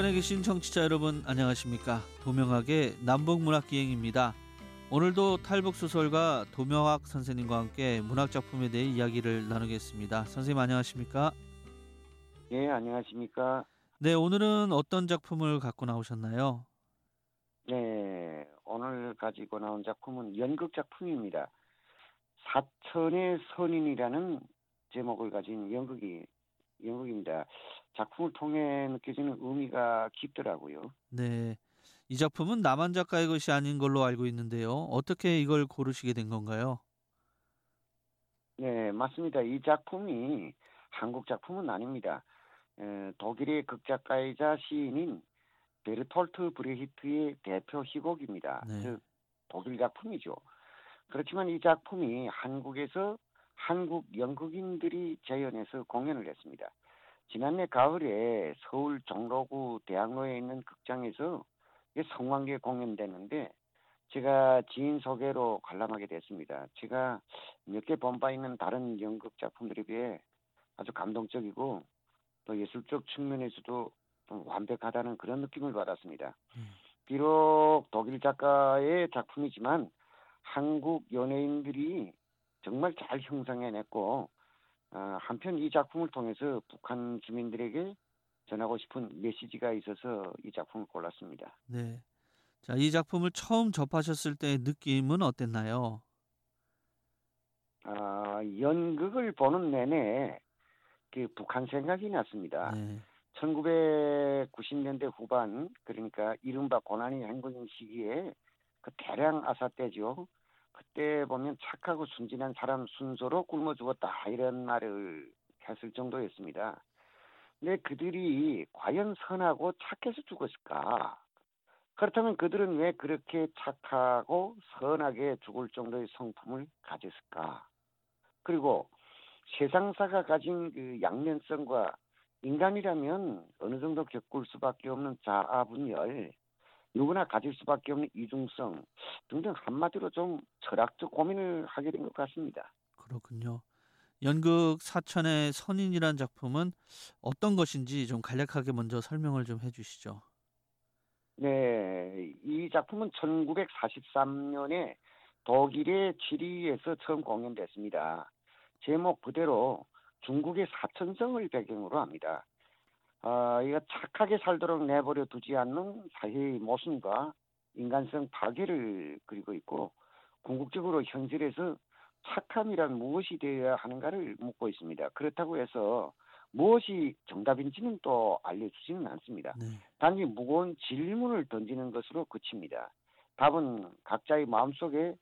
북한에 계신 청취자 여러분 안녕하십니까? 도명학의 남북문학기행입니다. 오늘도 탈북 소설가 도명학 선생님과 함께 문학 작품에 대해 이야기를 나누겠습니다. 선생님 안녕하십니까? 예 안녕하십니까? 네 오늘은 어떤 작품을 갖고 나오셨나요? 네 오늘 가지고 나온 작품은 연극 작품입니다. 사천의 선인이라는 제목을 가진 연극이 연극입니다. 작품을 통해 느껴지는 의미가 깊더라고요. 네. 이 작품은 남한 작가의 것이 아닌 걸로 알고 있는데요. 어떻게 이걸 고르시게 된 건가요? 네, 맞습니다. 이 작품이 한국 작품은 아닙니다. 에, 독일의 극작가이자 시인인 베르톨트 브레히트의 대표 희곡입니다. 네. 즉 독일 작품이죠. 그렇지만 이 작품이 한국에서 한국 연극인들이 재연해서 공연을 했습니다. 지난해 가을에 서울 종로구 대학로에 있는 극장에서 성관계 공연되는데 제가 지인 소개로 관람하게 됐습니다. 제가 몇 개 본 바 있는 다른 연극 작품들에 비해 아주 감동적이고 또 예술적 측면에서도 좀 완벽하다는 그런 느낌을 받았습니다. 음. 비록 독일 작가의 작품이지만 한국 연예인들이 정말 잘 형성해냈고 어, 한편 이 작품을 통해서 북한 주민들에게 전하고 싶은 메시지가 있어서 이 작품을 골랐습니다. 네. 자, 이 작품을 처음 접하셨을 때의 느낌은 어땠나요? 아, 연극을 보는 내내 그 북한 생각이 났습니다. 네. 1990년대 후반 그러니까 이른바 고난이 행군 시기에 그 대량 아사 때죠. 그때 보면 착하고 순진한 사람 순서로 굶어 죽었다 이런 말을 했을 정도였습니다. 근데 그들이 과연 선하고 착해서 죽었을까? 그렇다면 그들은 왜 그렇게 착하고 선하게 죽을 정도의 성품을 가졌을까? 그리고 세상사가 가진 그 양면성과 인간이라면 어느 정도 겪을 수밖에 없는 자아분열, 누구나 가질 수밖에 없는 이중성 등등 한마디로 좀 철학적 고민을 하게 된 것 같습니다. 그렇군요. 연극 사천의 선인이란 작품은 어떤 것인지 좀 간략하게 먼저 설명을 좀 해주시죠. 네, 이 작품은 1943년에 독일의 지리에서 처음 공연됐습니다. 제목 그대로 중국의 사천성을 배경으로 합니다. 어, 이거 착하게 살도록 내버려 두지 않는 사회의 모순과 인간성 파괴를 그리고 있고 궁극적으로 현실에서 착함이란 무엇이 되어야 하는가를 묻고 있습니다. 그렇다고 해서 무엇이 정답인지는 또 알려주지는 않습니다. 네. 단지 무거운 질문을 던지는 것으로 그칩니다. 답은 각자의 마음속에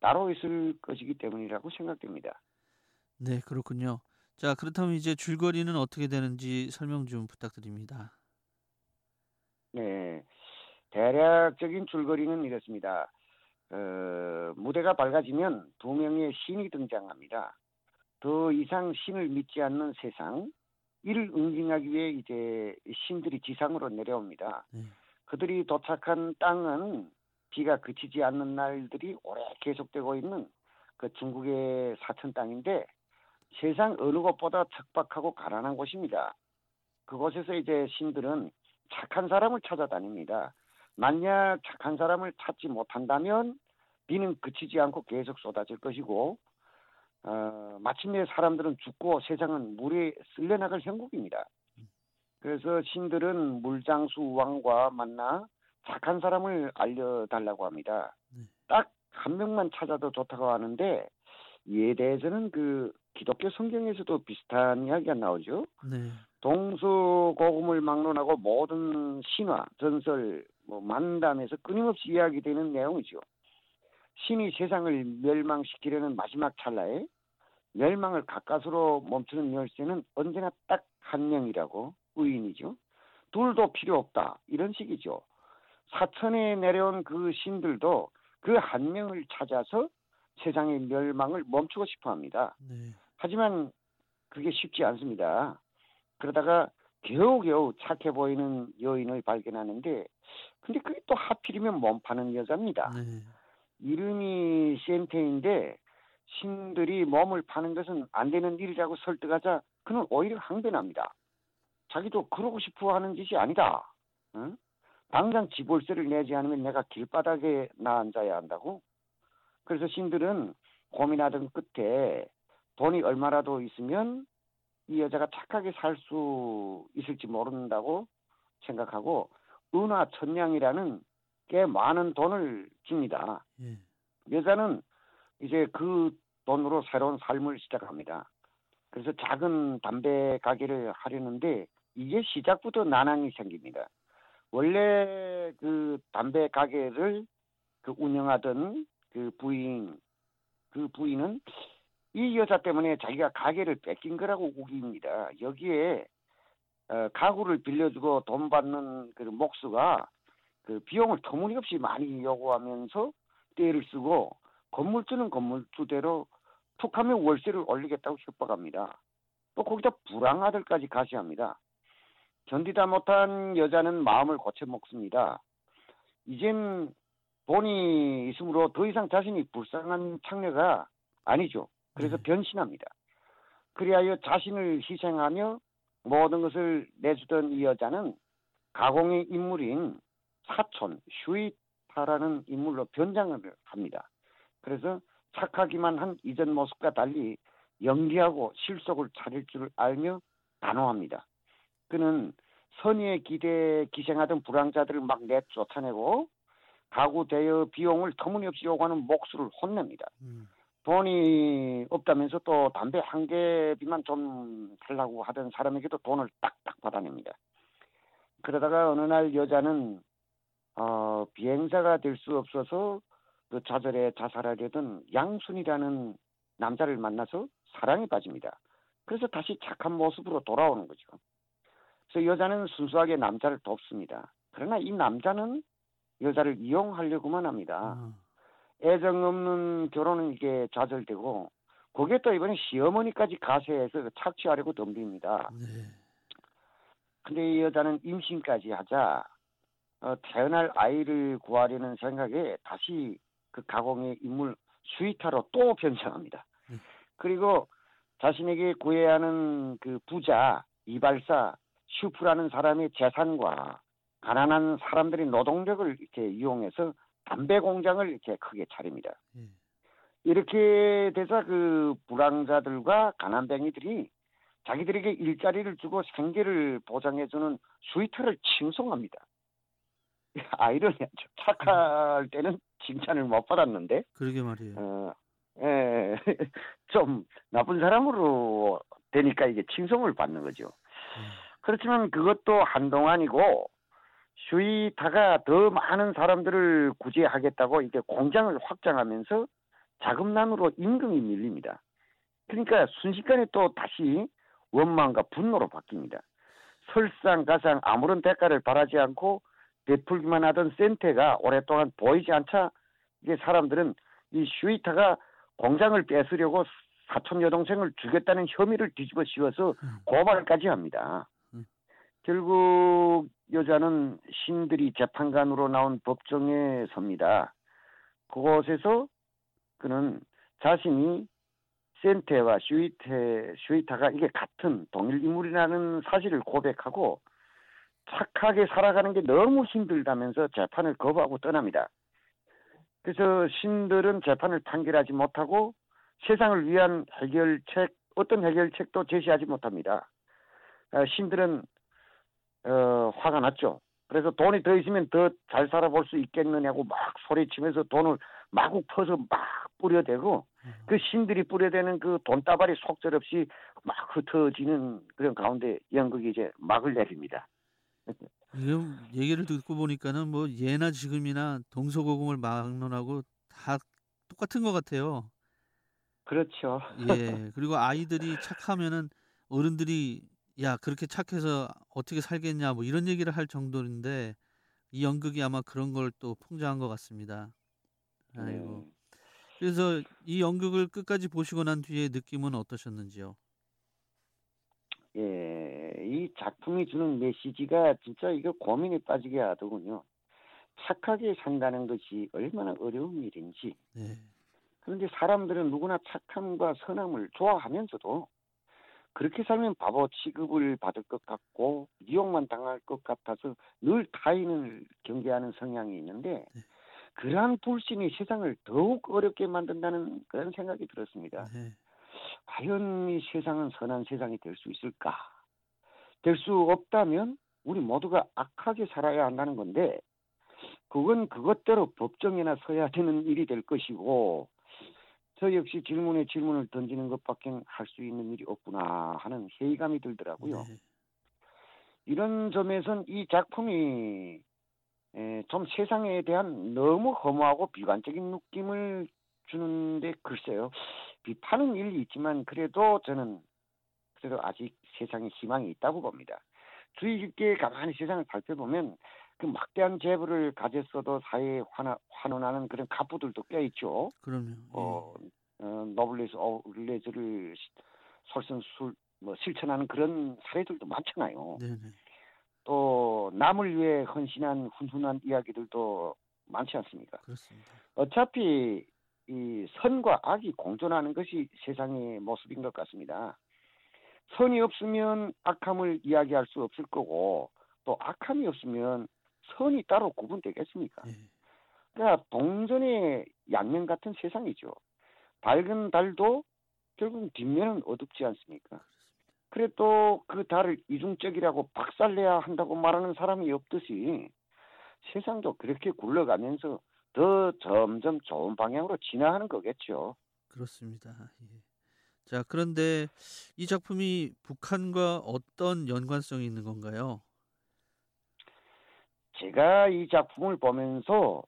따로 있을 것이기 때문이라고 생각됩니다. 네, 그렇군요. 자, 그렇다면 이제 줄거리는 어떻게 되는지 설명 좀 부탁드립니다. 네. 대략적인 줄거리는 이렇습니다. 어, 무대가 밝아지면 두 명의 신이 등장합니다. 더 이상 신을 믿지 않는 세상, 이를 응징하기 위해 이제 신들이 지상으로 내려옵니다. 네. 그들이 도착한 땅은 비가 그치지 않는 날들이 오래 계속되고 있는 그 중국의 사천 땅인데 세상 어느 곳보다 척박하고 가난한 곳입니다. 그곳에서 이제 신들은 착한 사람을 찾아다닙니다. 만약 착한 사람을 찾지 못한다면 비는 그치지 않고 계속 쏟아질 것이고 어, 마침내 사람들은 죽고 세상은 물에 쓸려나갈 형국입니다. 그래서 신들은 물장수 왕과 만나 착한 사람을 알려달라고 합니다. 네. 딱한 명만 찾아도 좋다고 하는데 이에 대해서는 그 기독교 성경에서도 비슷한 이야기가 나오죠. 네. 동서고금을 막론하고 모든 신화, 전설, 뭐 만담에서 끊임없이 이야기되는 내용이죠. 신이 세상을 멸망시키려는 마지막 찰나에 멸망을 가까스로 멈추는 열쇠는 언제나 딱 한 명이라고 의인이죠. 둘도 필요 없다 이런 식이죠. 사천에 내려온 그 신들도 그 한 명을 찾아서 세상의 멸망을 멈추고 싶어 합니다. 네. 하지만 그게 쉽지 않습니다. 그러다가 겨우겨우 착해 보이는 여인을 발견하는데 근데 그게 또 하필이면 몸 파는 여자입니다. 네. 이름이 센테인데 신들이 몸을 파는 것은 안 되는 일이라고 설득하자 그는 오히려 항변합니다. 자기도 그러고 싶어 하는 짓이 아니다. 응? 당장 지불세를 내지 않으면 내가 길바닥에 나 앉아야 한다고. 그래서 신들은 고민하던 끝에 돈이 얼마라도 있으면 이 여자가 착하게 살 수 있을지 모른다고 생각하고 은화 천냥이라는 꽤 많은 돈을 줍니다. 예. 여자는 이제 그 돈으로 새로운 삶을 시작합니다. 그래서 작은 담배 가게를 하려는데 이게 시작부터 난항이 생깁니다. 원래 그 담배 가게를 그 운영하던 그 부인 그 부인은 이 여자 때문에 자기가 가게를 뺏긴 거라고 우깁니다. 여기에 어, 가구를 빌려주고 돈 받는 그 목수가 그 비용을 터무니없이 많이 요구하면서 떼를 쓰고 건물주는 건물주대로 툭하면 월세를 올리겠다고 협박합니다. 또 거기다 불황아들까지 가시합니다. 견디다 못한 여자는 마음을 고쳐 먹습니다. 이젠 돈이 있으므로 더 이상 자신이 불쌍한 창녀가 아니죠. 그래서 네. 변신합니다. 그리하여 자신을 희생하며 모든 것을 내주던 이 여자는 가공의 인물인 사촌 슈이타라는 인물로 변장을 합니다. 그래서 착하기만 한 이전 모습과 달리 연기하고 실속을 차릴 줄 알며 단호합니다. 그는 선의의 기대에 기생하던 불황자들을 막 내쫓아내고 가구 대여 비용을 터무니없이 요구하는 목수를 혼냅니다. 음. 돈이 없다면서 또 담배 한 개비만 좀 달라고 하던 사람에게도 돈을 딱딱 받아냅니다. 그러다가 어느 날 여자는 어, 비행사가 될 수 없어서 그 좌절에 자살하려던 양순이라는 남자를 만나서 사랑에 빠집니다. 그래서 다시 착한 모습으로 돌아오는 거죠. 그래서 여자는 순수하게 남자를 돕습니다. 그러나 이 남자는 여자를 이용하려고만 합니다. 아, 애정 없는 결혼은 이게 좌절되고 거기에 또 이번에 시어머니까지 가세해서 착취하려고 덤빕니다. 네. 근데 이 여자는 임신까지 하자 어, 태어날 아이를 구하려는 생각에 다시 그 가공의 인물 수이타로 또 변장합니다. 음. 그리고 자신에게 구해야 하는 그 부자 이발사 슈프라는 사람의 재산과 가난한 사람들의 노동력을 이렇게 이용해서 담배 공장을 이렇게 크게 차립니다. 예. 이렇게 돼서 그 불황자들과 가난뱅이들이 자기들에게 일자리를 주고 생계를 보장해주는 스위터를 칭송합니다. 아이러니하죠. 착할 때는 칭찬을 못 받았는데, 그러게 말이에요. 어, 예, 좀 나쁜 사람으로 되니까 이게 칭송을 받는 거죠. 예. 그렇지만 그것도 한동안이고 슈이타가 더 많은 사람들을 구제하겠다고 이게 공장을 확장하면서 자금난으로 임금이 밀립니다. 그러니까 순식간에 또 다시 원망과 분노로 바뀝니다. 설상가상 아무런 대가를 바라지 않고 베풀기만 하던 센테가 오랫동안 보이지 않자 이제 사람들은 이 슈이타가 공장을 뺏으려고 사촌 여동생을 죽였다는 혐의를 뒤집어 씌워서 음. 고발까지 합니다. 음. 결국 여자는 신들이 재판관으로 나온 법정에 섭니다. 그곳에서 그는 자신이 센테와 슈이테, 슈이타가 이게 같은 동일 인물이라는 사실을 고백하고 착하게 살아가는 게 너무 힘들다면서 재판을 거부하고 떠납니다. 그래서 신들은 재판을 판결하지 못하고 세상을 위한 해결책, 어떤 해결책도 제시하지 못합니다. 어, 신들은 어, 화가 났죠. 그래서 돈이 더 있으면 더 잘 살아볼 수 있겠느냐고 막 소리치면서 돈을 마구 퍼서 막 뿌려대고 그 신들이 뿌려대는 그 돈다발이 속절없이 막 흩어지는 그런 가운데 연극이 이제 막을 내립니다. 지금 얘기를 듣고 보니까는 뭐 예나 지금이나 동서고금을 막론하고 다 똑같은 것 같아요. 그렇죠. 예. 그리고 아이들이 착하면은 어른들이 야 그렇게 착해서 어떻게 살겠냐 뭐 이런 얘기를 할 정도인데 이 연극이 아마 그런 걸 또 풍자한 것 같습니다. 아이고. 네. 그래서 이 연극을 끝까지 보시고 난 뒤에 느낌은 어떠셨는지요? 예, 이 작품이 주는 메시지가 진짜 이거 고민에 빠지게 하더군요. 착하게 산다는 것이 얼마나 어려운 일인지. 네. 그런데 사람들은 누구나 착함과 선함을 좋아하면서도 그렇게 살면 바보 취급을 받을 것 같고 유혹만 당할 것 같아서 늘 타인을 경계하는 성향이 있는데 네. 그러한 불신이 세상을 더욱 어렵게 만든다는 그런 생각이 들었습니다. 네. 과연 이 세상은 선한 세상이 될 수 있을까? 될 수 없다면 우리 모두가 악하게 살아야 한다는 건데 그건 그것대로 법정에나 서야 되는 일이 될 것이고 저 역시 질문에 질문을 던지는 것밖에 할 수 있는 일이 없구나 하는 회의감이 들더라고요. 네. 이런 점에선 이 작품이 에, 좀 세상에 대한 너무 허무하고 비관적인 느낌을 주는데 글쎄요 비판은 일리 있지만 그래도 저는 그래도 아직 세상에 희망이 있다고 봅니다. 주의 깊게 가만히 세상을 살펴보면 그 막대한 재물을 가졌어도 사회에 환화, 환원하는 그런 갑부들도 꽤 있죠. 그럼요. 예. 어, 어, 노블레스 오블레즈를 솔선술 뭐 실천하는 그런 사례들도 많잖아요. 네, 네. 또 남을 위해 헌신한 훈훈한 이야기들도 많지 않습니까? 그렇습니다. 어차피 이 선과 악이 공존하는 것이 세상의 모습인 것 같습니다. 선이 없으면 악함을 이야기할 수 없을 거고 또 악함이 없으면 선이 따로 구분되겠습니까? 예. 그러니까 동전의 양면 같은 세상이죠. 밝은 달도 결국 뒷면은 어둡지 않습니까? 그래도 그 달을 이중적이라고 박살내야 한다고 말하는 사람이 없듯이 세상도 그렇게 굴러가면서 더 점점 좋은 방향으로 진화하는 거겠죠. 그렇습니다. 예. 자, 그런데 이 작품이 북한과 어떤 연관성이 있는 건가요? 제가 이 작품을 보면서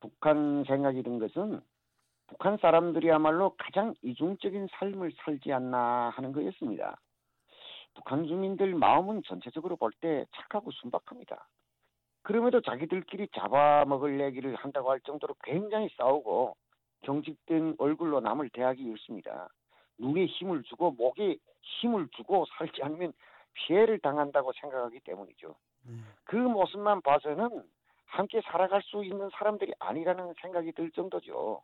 북한 생각이 든 것은 북한 사람들이야말로 가장 이중적인 삶을 살지 않나 하는 거였습니다. 북한 주민들 마음은 전체적으로 볼 때 착하고 순박합니다. 그럼에도 자기들끼리 잡아먹을 얘기를 한다고 할 정도로 굉장히 싸우고 경직된 얼굴로 남을 대하기 일습니다. 눈에 힘을 주고 목에 힘을 주고 살지 않으면 피해를 당한다고 생각하기 때문이죠. 네. 그 모습만 봐서는 함께 살아갈 수 있는 사람들이 아니라는 생각이 들 정도죠.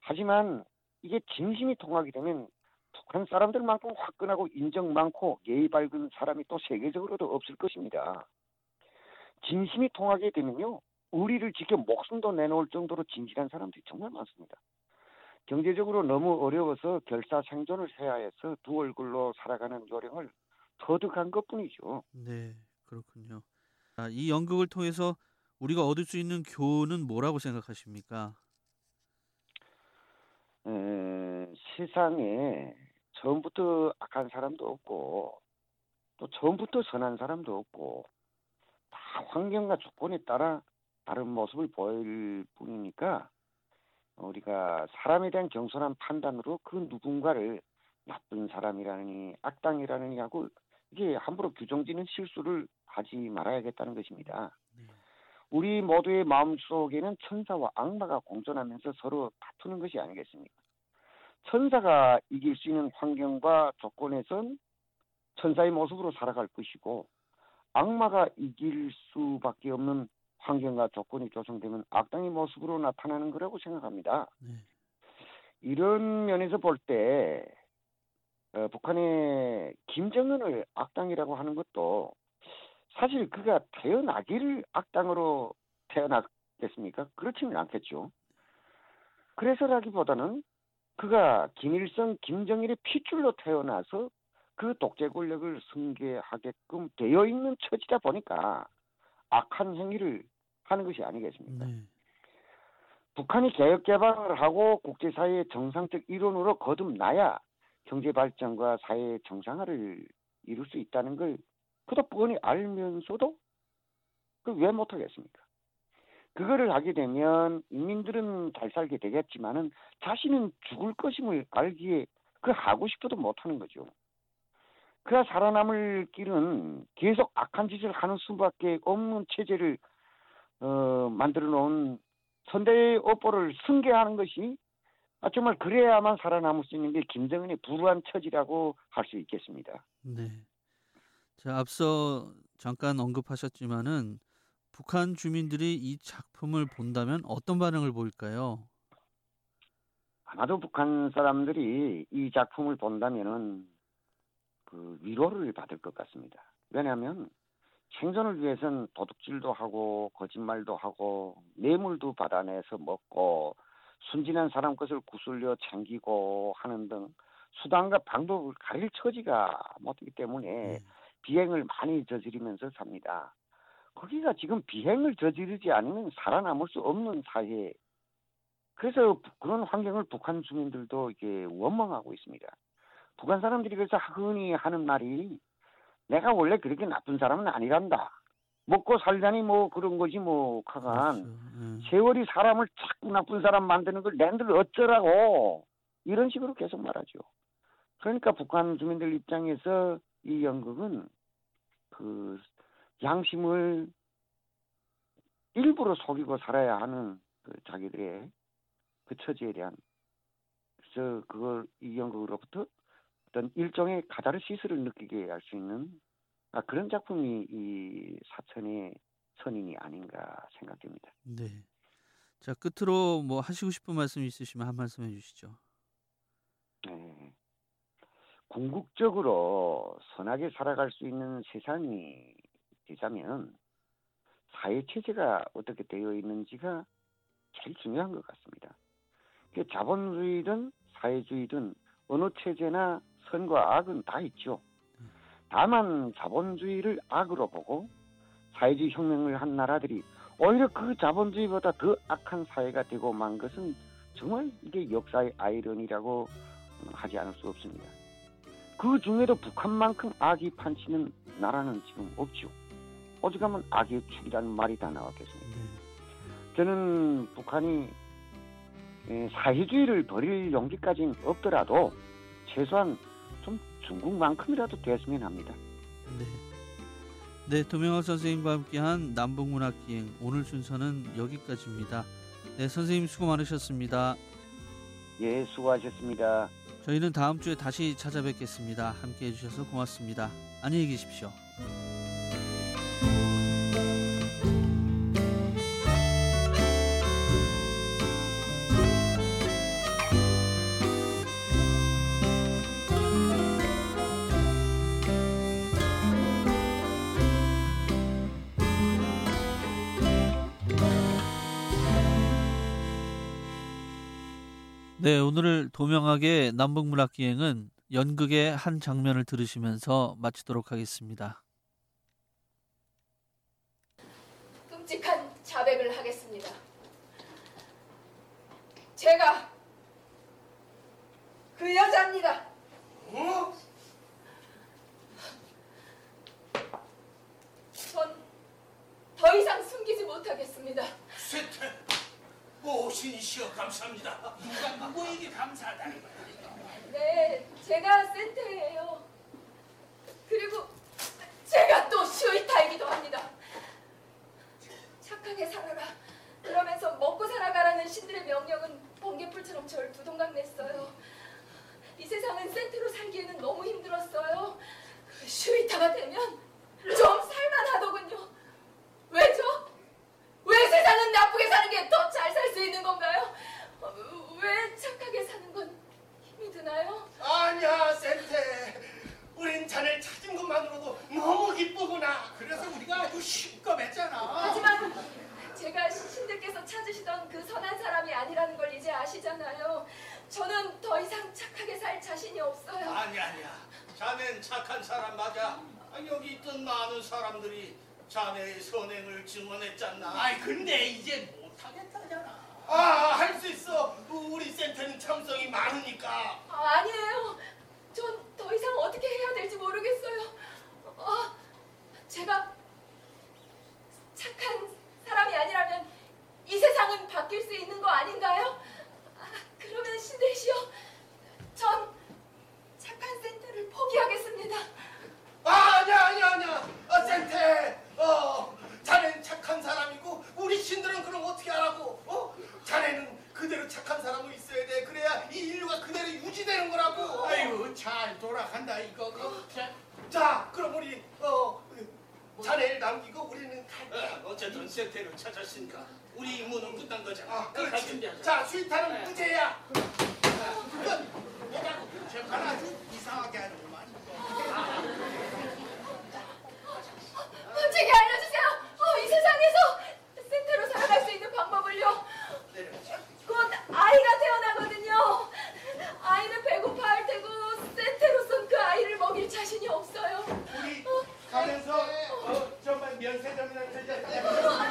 하지만 이게 진심이 통하게 되면 북한 사람들만큼 화끈하고 인정 많고 예의 밝은 사람이 또 세계적으로도 없을 것입니다. 진심이 통하게 되면요. 우리를 지켜 목숨도 내놓을 정도로 진실한 사람들이 정말 많습니다. 경제적으로 너무 어려워서 결사 생존을 해야 해서 두 얼굴로 살아가는 요령을 터득한 것뿐이죠. 네, 그렇군요. 아, 이 연극을 통해서 우리가 얻을 수 있는 교훈은 뭐라고 생각하십니까? 에, 세상에 처음부터 악한 사람도 없고 또 처음부터 선한 사람도 없고 다 환경과 조건에 따라 다른 모습을 보일 뿐이니까 우리가 사람에 대한 경솔한 판단으로 그 누군가를 나쁜 사람이라느니 악당이라느니 하고 이게 함부로 규정짓는 실수를 하지 말아야겠다는 것입니다. 네. 우리 모두의 마음속에는 천사와 악마가 공존하면서 서로 다투는 것이 아니겠습니까? 천사가 이길 수 있는 환경과 조건에선 천사의 모습으로 살아갈 것이고 악마가 이길 수밖에 없는 환경과 조건이 조성되면 악당의 모습으로 나타나는 거라고 생각합니다. 네. 이런 면에서 볼 때 어, 북한의 김정은을 악당이라고 하는 것도 사실 그가 태어나기를 악당으로 태어났겠습니까? 그렇지는 않겠죠. 그래서라기보다는 그가 김일성, 김정일의 핏줄로 태어나서 그 독재 권력을 승계하게끔 되어 있는 처지다 보니까 악한 행위를 하는 것이 아니겠습니까? 네. 북한이 개혁 개방을 하고 국제사회의 정상적 일원으로 거듭나야 경제 발전과 사회 정상화를 이룰 수 있다는 걸 그도 뻔히 알면서도 그왜 못하겠습니까? 그거를 하게 되면 인민들은 잘 살게 되겠지만은 자신은 죽을 것임을 알기에 그 하고 싶어도 못하는 거죠. 그가 살아남을 길은 계속 악한 짓을 하는 수밖에 없는 체제를 어, 만들어 놓은 선대의 업보를 승계하는 것이 아, 정말 그래야만 살아남을 수 있는 게 김정은의 불우한 처지라고 할 수 있겠습니다. 네. 자, 앞서 잠깐 언급하셨지만은 북한 주민들이 이 작품을 본다면 어떤 반응을 보일까요? 아마도 북한 사람들이 이 작품을 본다면은 그 위로를 받을 것 같습니다. 왜냐하면 생존을 위해선 도둑질도 하고 거짓말도 하고 뇌물도 받아내서 먹고 순진한 사람 것을 구슬려 챙기고 하는 등 수단과 방법을 가릴 처지가 못하기 때문에 네. 비행을 많이 저지르면서 삽니다. 거기가 지금 비행을 저지르지 않으면 살아남을 수 없는 사회. 그래서 부- 그런 환경을 북한 주민들도 이게 원망하고 있습니다. 북한 사람들이 그래서 흔히 하는 말이 내가 원래 그렇게 나쁜 사람은 아니란다. 먹고 살자니 뭐 그런 거지 뭐 그렇죠. 음. 세월이 사람을 자꾸 나쁜 사람 만드는 걸 낸들 어쩌라고 이런 식으로 계속 말하죠. 그러니까 북한 주민들 입장에서 이 연극은 그 양심을 일부러 속이고 살아야 하는 그 자기들의 그 처지에 대한 그래서 그걸 이 연극으로부터 어떤 일종의 가다르시스를 느끼게 할 수 있는 아, 그런 작품이 이 사천의 선인이 아닌가 생각됩니다. 네. 자 끝으로 뭐 하시고 싶은 말씀 있으시면 한 말씀 해주시죠. 네. 궁극적으로 선하게 살아갈 수 있는 세상이 되자면 사회 체제가 어떻게 되어 있는지가 제일 중요한 것 같습니다. 그 자본주의든 사회주의든 어느 체제나 선과 악은 다 있죠. 다만 자본주의를 악으로 보고 사회주의 혁명을 한 나라들이 오히려 그 자본주의보다 더 악한 사회가 되고 만 것은 정말 이게 역사의 아이러니라고 하지 않을 수 없습니다. 그 중에도 북한만큼 악이 판치는 나라는 지금 없죠. 오죽하면 악의 축이라는 말이 다 나왔겠습니다. 네. 저는 북한이 에, 사회주의를 버릴 용기까지는 없더라도 최소한 좀 중국만큼이라도 됐으면 합니다. 네. 네, 도명학 선생님과 함께한 남북문학기행 오늘 순서는 여기까지입니다. 네, 선생님 수고 많으셨습니다. 예, 수고하셨습니다. 저희는 다음 주에 다시 찾아뵙겠습니다. 함께 해주셔서 고맙습니다. 안녕히 계십시오. 네, 오늘 도명학의 남북문학기행은 연극의 한 장면을 들으시면서 마치도록 하겠습니다. 끔찍한 자백을 하겠습니다. 제가 그 여자입니다. 어? 전더 이상 숨기지 못하겠습니다. 쇠퇴 오신이시여 감사합니다. 누가 누구에게 감사하다는 거야? 네, 제가 센터예요. 그리고 제가 또 슈이타이기도 합니다. 착하게 살아라. 그러면서 먹고 살아가라는 신들의 명령은 번개불처럼 저를 두동강 냈어요. 이 세상은 센트로 살기에는 너무 힘들었어요. 슈이타가 되면 좀 살 지역대로 찾았으니까 우리 임무는 끝난 거잖아. 아, 그렇지. 준비하자. 자, 수입하는 네. 문제야. 그건 뭐라고 제발 아주 이상하게 하는구만. 문책이 알려주세요. 어, 이 세상에서 센터로 살아갈 수 있는 방법을요. 곧 아이가 태어나거든요. 아이는 배고파할 테고 센테로선 그 아이를 먹일 자신이 없어요. 우리 가면서 어, 어. 어 정말 면세점이나 들자.